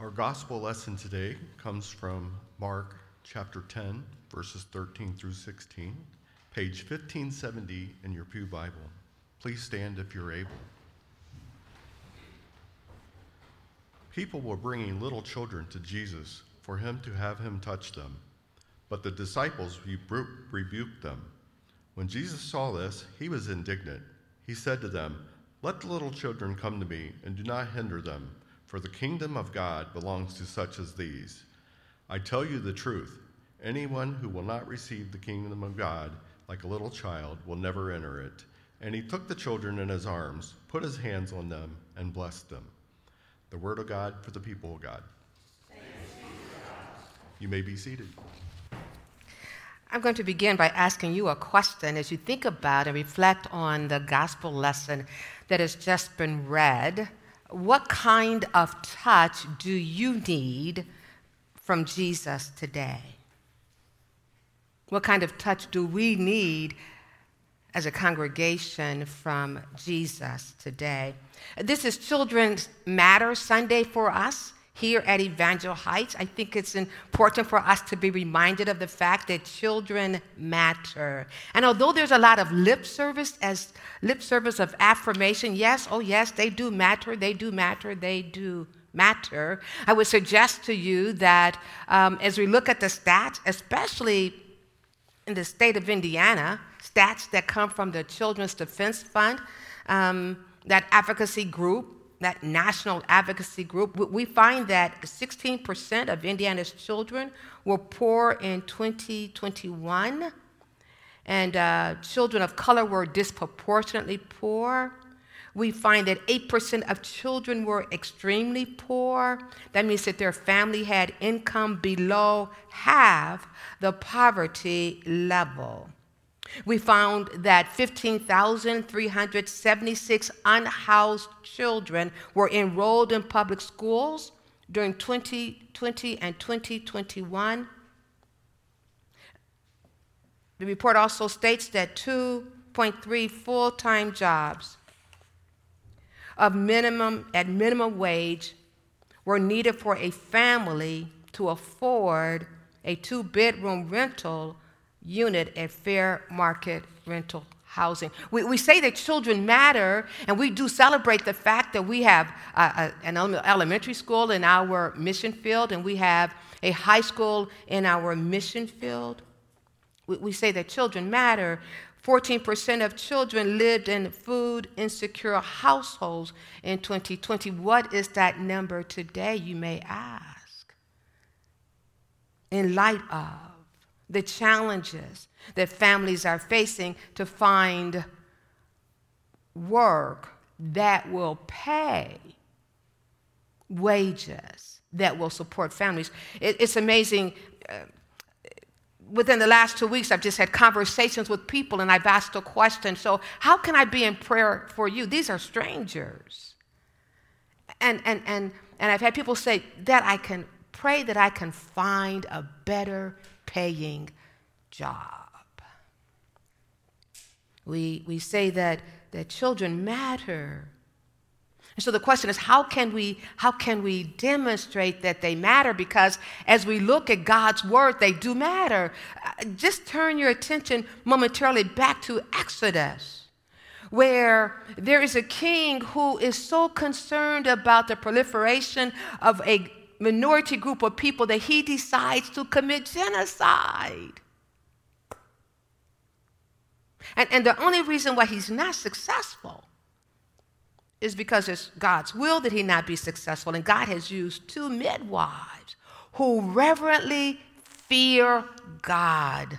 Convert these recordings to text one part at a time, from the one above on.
Our gospel lesson today comes from Mark chapter 10, verses 13 through 16, page 1570 in your Pew Bible. Please stand if you're able. People were bringing little children to Jesus for him to have him touch them, but the disciples rebuked them. When Jesus saw this, he was indignant. He said to them, Let the little children come to me, and do not hinder them, for the kingdom of God belongs to such as these. I tell you the truth anyone who will not receive the kingdom of God like a little child will never enter it. And he took the children in his arms, put his hands on them, and blessed them. The word of God for the people of God. You may be seated. I'm going to begin by asking you a question as you think about and reflect on the gospel lesson that has just been read. What kind of touch do you need from Jesus today? What kind of touch do we need as a congregation from Jesus today? This is Children's Matter Sunday for us here at Evangel Heights. I think it's important for us to be reminded of the fact that children matter. And although there's a lot of lip service as lip service of affirmation, yes, oh yes, they do matter, they do matter, they do matter. I would suggest to you that um, as we look at the stats, especially in the state of Indiana, stats that come from the Children's Defense Fund, um, that advocacy group, that national advocacy group, we find that 16% of Indiana's children were poor in 2021, and uh, children of color were disproportionately poor. We find that 8% of children were extremely poor. That means that their family had income below half the poverty level. We found that 15,376 unhoused children were enrolled in public schools during 2020 and 2021. The report also states that 2.3 full time jobs of minimum, at minimum wage were needed for a family to afford a two bedroom rental unit at fair market rental housing. We, we say that children matter, and we do celebrate the fact that we have a, a, an elementary school in our mission field and we have a high school in our mission field. We, we say that children matter. 14% of children lived in food insecure households in 2020. What is that number today, you may ask? In light of the challenges that families are facing to find work that will pay wages that will support families. It, it's amazing. Uh, within the last two weeks, I've just had conversations with people and I've asked a question. So, how can I be in prayer for you? These are strangers. And, and, and, and I've had people say that I can pray that I can find a better paying job. We, we say that, that children matter. And so the question is how can we how can we demonstrate that they matter because as we look at God's word they do matter. Uh, just turn your attention momentarily back to Exodus where there is a king who is so concerned about the proliferation of a minority group of people that he decides to commit genocide. And, and the only reason why he's not successful is because it's God's will that he not be successful. And God has used two midwives who reverently fear God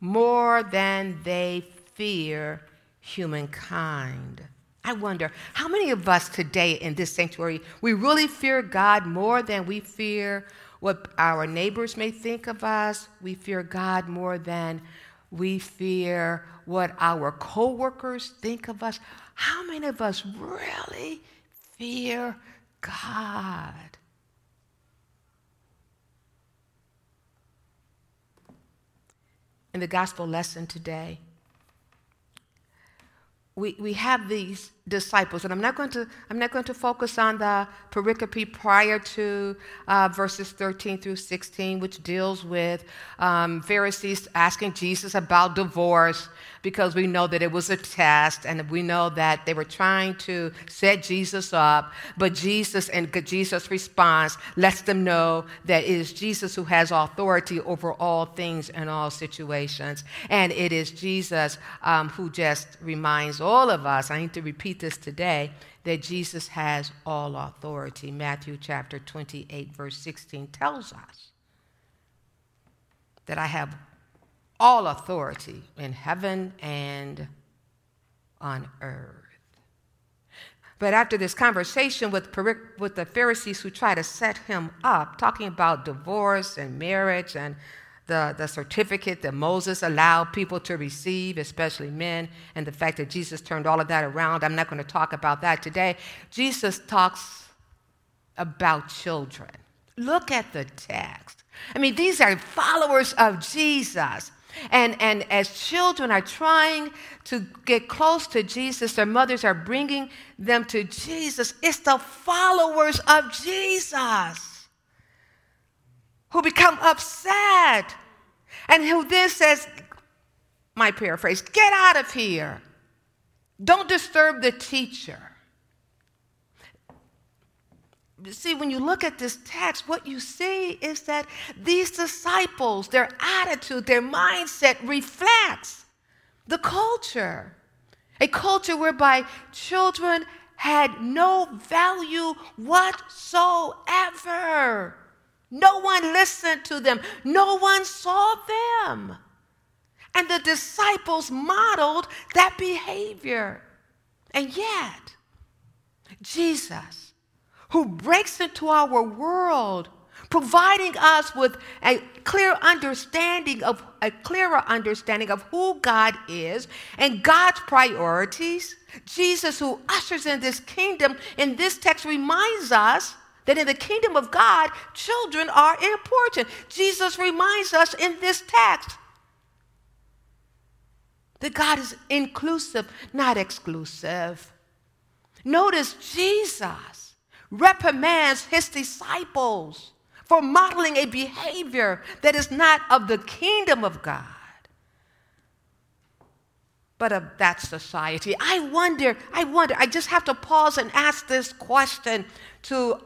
more than they fear humankind. I wonder how many of us today in this sanctuary we really fear God more than we fear what our neighbors may think of us. We fear God more than we fear what our coworkers think of us. How many of us really fear God? In the gospel lesson today, we, we have these disciples. And I'm not going to, I'm not going to focus on the pericope prior to uh, verses 13 through 16, which deals with um, Pharisees asking Jesus about divorce because we know that it was a test and we know that they were trying to set Jesus up. But Jesus and Jesus' response lets them know that it is Jesus who has authority over all things and all situations. And it is Jesus um, who just reminds all of us, I need to repeat this today, that Jesus has all authority. Matthew chapter 28, verse 16 tells us that I have all authority in heaven and on earth. But after this conversation with, with the Pharisees who try to set him up, talking about divorce and marriage and the, the certificate that Moses allowed people to receive, especially men, and the fact that Jesus turned all of that around, I'm not going to talk about that today. Jesus talks about children. Look at the text. I mean, these are followers of Jesus. And, and as children are trying to get close to Jesus, their mothers are bringing them to Jesus. It's the followers of Jesus who become upset and who then says, my paraphrase, get out of here. Don't disturb the teacher see, when you look at this text, what you see is that these disciples, their attitude, their mindset reflects the culture. A culture whereby children had no value whatsoever. No one listened to them, no one saw them. And the disciples modeled that behavior. And yet, Jesus who breaks into our world, providing us with a clear understanding of a clearer understanding of who God is and God's priorities. Jesus, who ushers in this kingdom, in this text reminds us that in the kingdom of God, children are important. Jesus reminds us in this text that God is inclusive, not exclusive. Notice Jesus reprimands his disciples for modeling a behavior that is not of the kingdom of God, but of that society. I wonder, I wonder, I just have to pause and ask this question to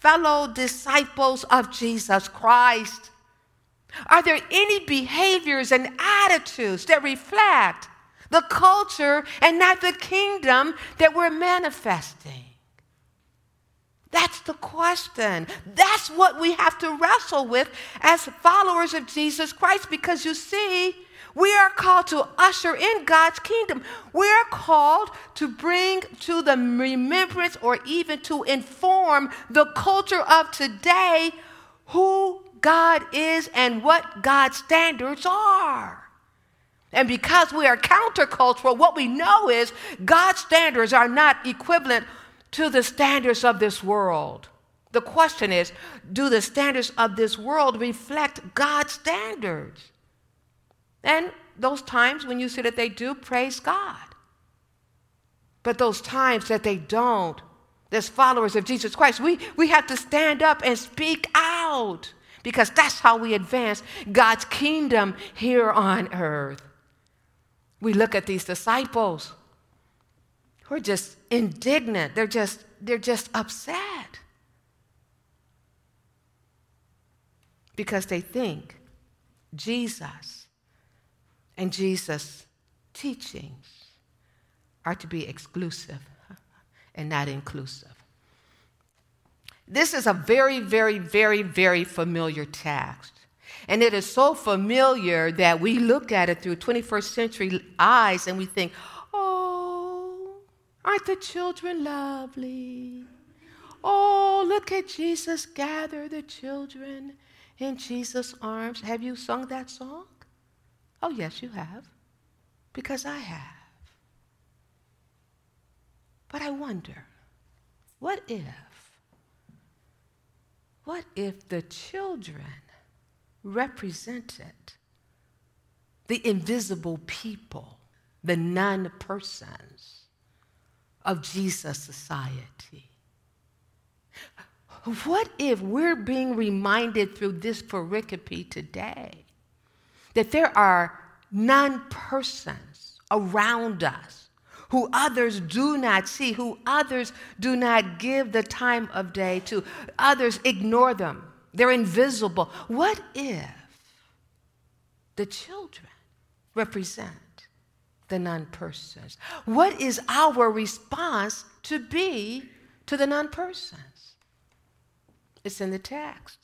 fellow disciples of Jesus Christ. Are there any behaviors and attitudes that reflect the culture and not the kingdom that we're manifesting? That's the question. That's what we have to wrestle with as followers of Jesus Christ because you see, we are called to usher in God's kingdom. We are called to bring to the remembrance or even to inform the culture of today who God is and what God's standards are. And because we are countercultural, what we know is God's standards are not equivalent to the standards of this world. The question is do the standards of this world reflect God's standards? And those times when you see that they do, praise God. But those times that they don't, as followers of Jesus Christ, we, we have to stand up and speak out because that's how we advance God's kingdom here on earth. We look at these disciples who are just indignant. They're just, they're just upset. Because they think Jesus and Jesus' teachings are to be exclusive and not inclusive. This is a very, very, very, very familiar text. And it is so familiar that we look at it through 21st century eyes and we think, oh, Aren't the children lovely? Oh, look at Jesus gather the children in Jesus' arms. Have you sung that song? Oh, yes, you have, because I have. But I wonder, what if, what if the children represented the invisible people, the non persons? of Jesus society? What if we're being reminded through this pericope today that there are non persons around us who others do not see, who others do not give the time of day to, others ignore them, they're invisible. What if the children represent the non persons? What is our response to be to the non persons? It's in the text.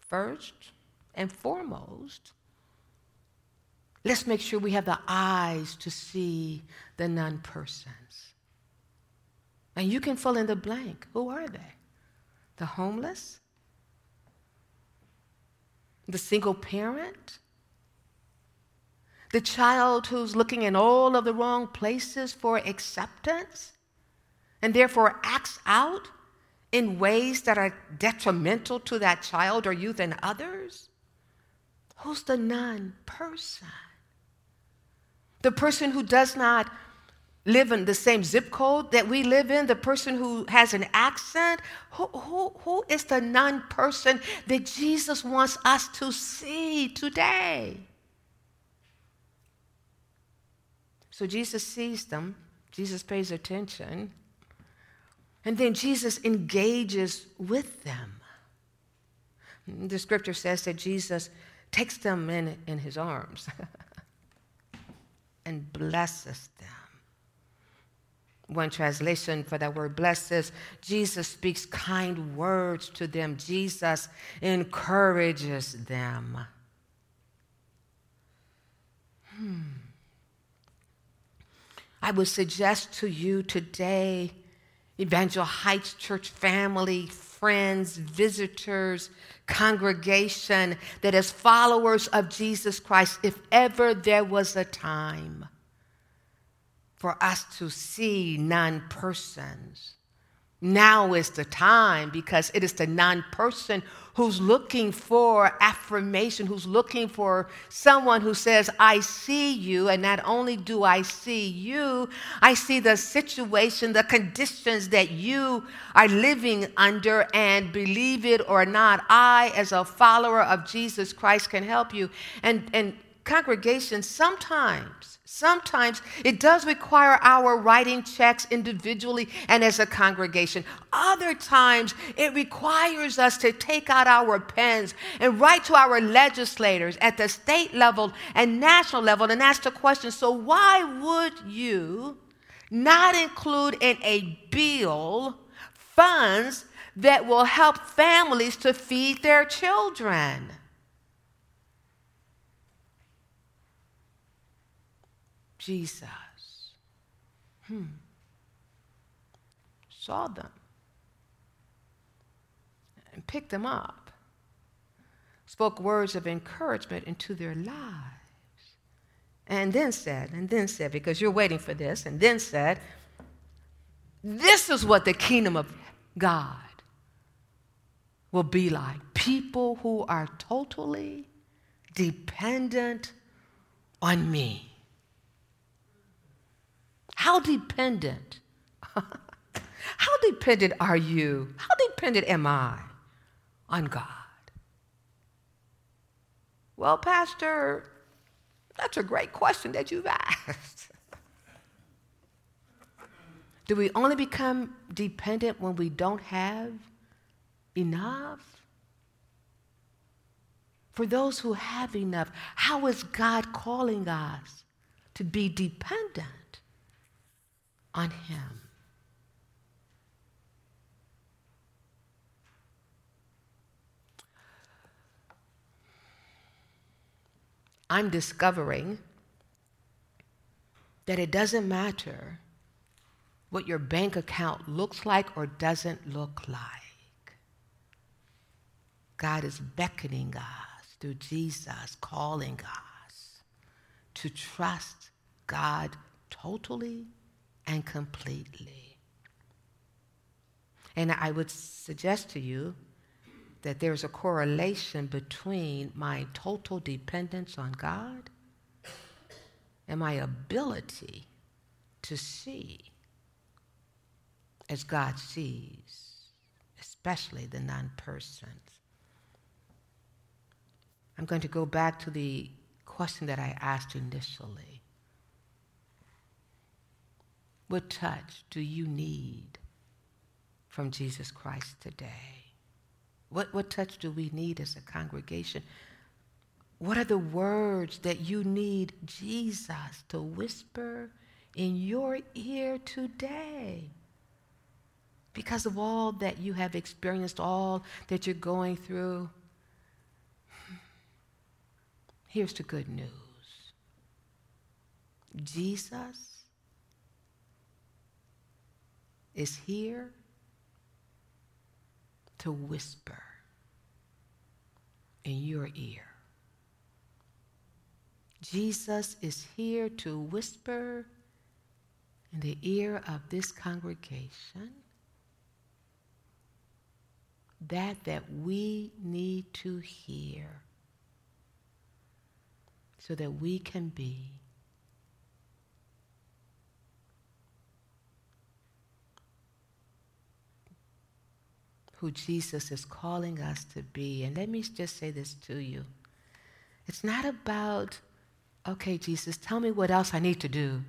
First and foremost, let's make sure we have the eyes to see the non persons. And you can fill in the blank. Who are they? The homeless? The single parent? The child who's looking in all of the wrong places for acceptance and therefore acts out in ways that are detrimental to that child or youth and others? Who's the non person? The person who does not live in the same zip code that we live in, the person who has an accent, who, who, who is the non person that Jesus wants us to see today? So Jesus sees them, Jesus pays attention, and then Jesus engages with them. The scripture says that Jesus takes them in, in his arms and blesses them. One translation for that word blesses, Jesus speaks kind words to them. Jesus encourages them. Hmm. I would suggest to you today, Evangel Heights Church family, friends, visitors, congregation, that as followers of Jesus Christ, if ever there was a time for us to see non persons, now is the time because it is the non person who's looking for affirmation, who's looking for someone who says, I see you, and not only do I see you, I see the situation, the conditions that you are living under, and believe it or not, I, as a follower of Jesus Christ, can help you. And, and congregation, sometimes Sometimes it does require our writing checks individually and as a congregation. Other times it requires us to take out our pens and write to our legislators at the state level and national level and ask the question so, why would you not include in a bill funds that will help families to feed their children? Jesus. Hmm. Saw them and picked them up, spoke words of encouragement into their lives, and then said, and then said, because you're waiting for this, and then said, This is what the kingdom of God will be like people who are totally dependent on me. How dependent? How dependent are you? How dependent am I on God? Well, Pastor, that's a great question that you've asked. Do we only become dependent when we don't have enough? For those who have enough, how is God calling us to be dependent? On Him. I'm discovering that it doesn't matter what your bank account looks like or doesn't look like. God is beckoning us through Jesus, calling us to trust God totally and completely. And I would suggest to you that there's a correlation between my total dependence on God and my ability to see as God sees, especially the non persons. I'm going to go back to the question that I asked initially. What touch do you need from Jesus Christ today? What, what touch do we need as a congregation? What are the words that you need Jesus to whisper in your ear today? Because of all that you have experienced, all that you're going through, here's the good news Jesus is here to whisper in your ear. Jesus is here to whisper in the ear of this congregation that that we need to hear so that we can be who Jesus is calling us to be. And let me just say this to you. It's not about, okay, Jesus, tell me what else I need to do.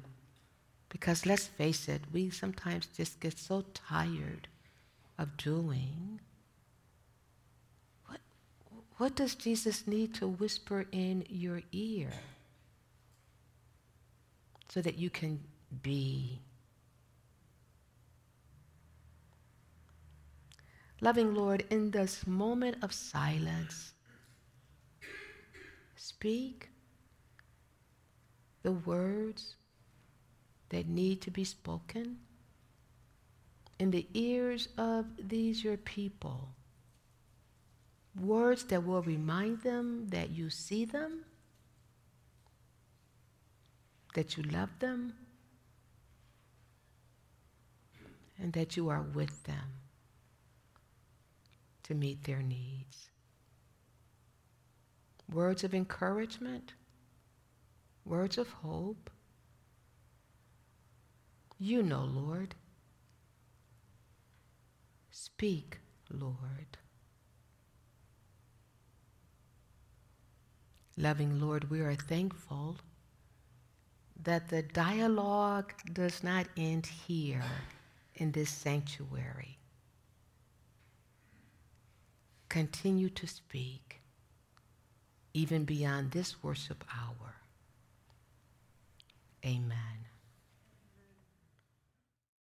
Because let's face it, we sometimes just get so tired of doing. What, what does Jesus need to whisper in your ear so that you can be? Loving Lord, in this moment of silence, speak the words that need to be spoken in the ears of these your people. Words that will remind them that you see them, that you love them, and that you are with them to meet their needs. Words of encouragement, words of hope. You know, Lord. Speak, Lord. Loving Lord, we are thankful that the dialogue does not end here in this sanctuary continue to speak even beyond this worship hour. Amen.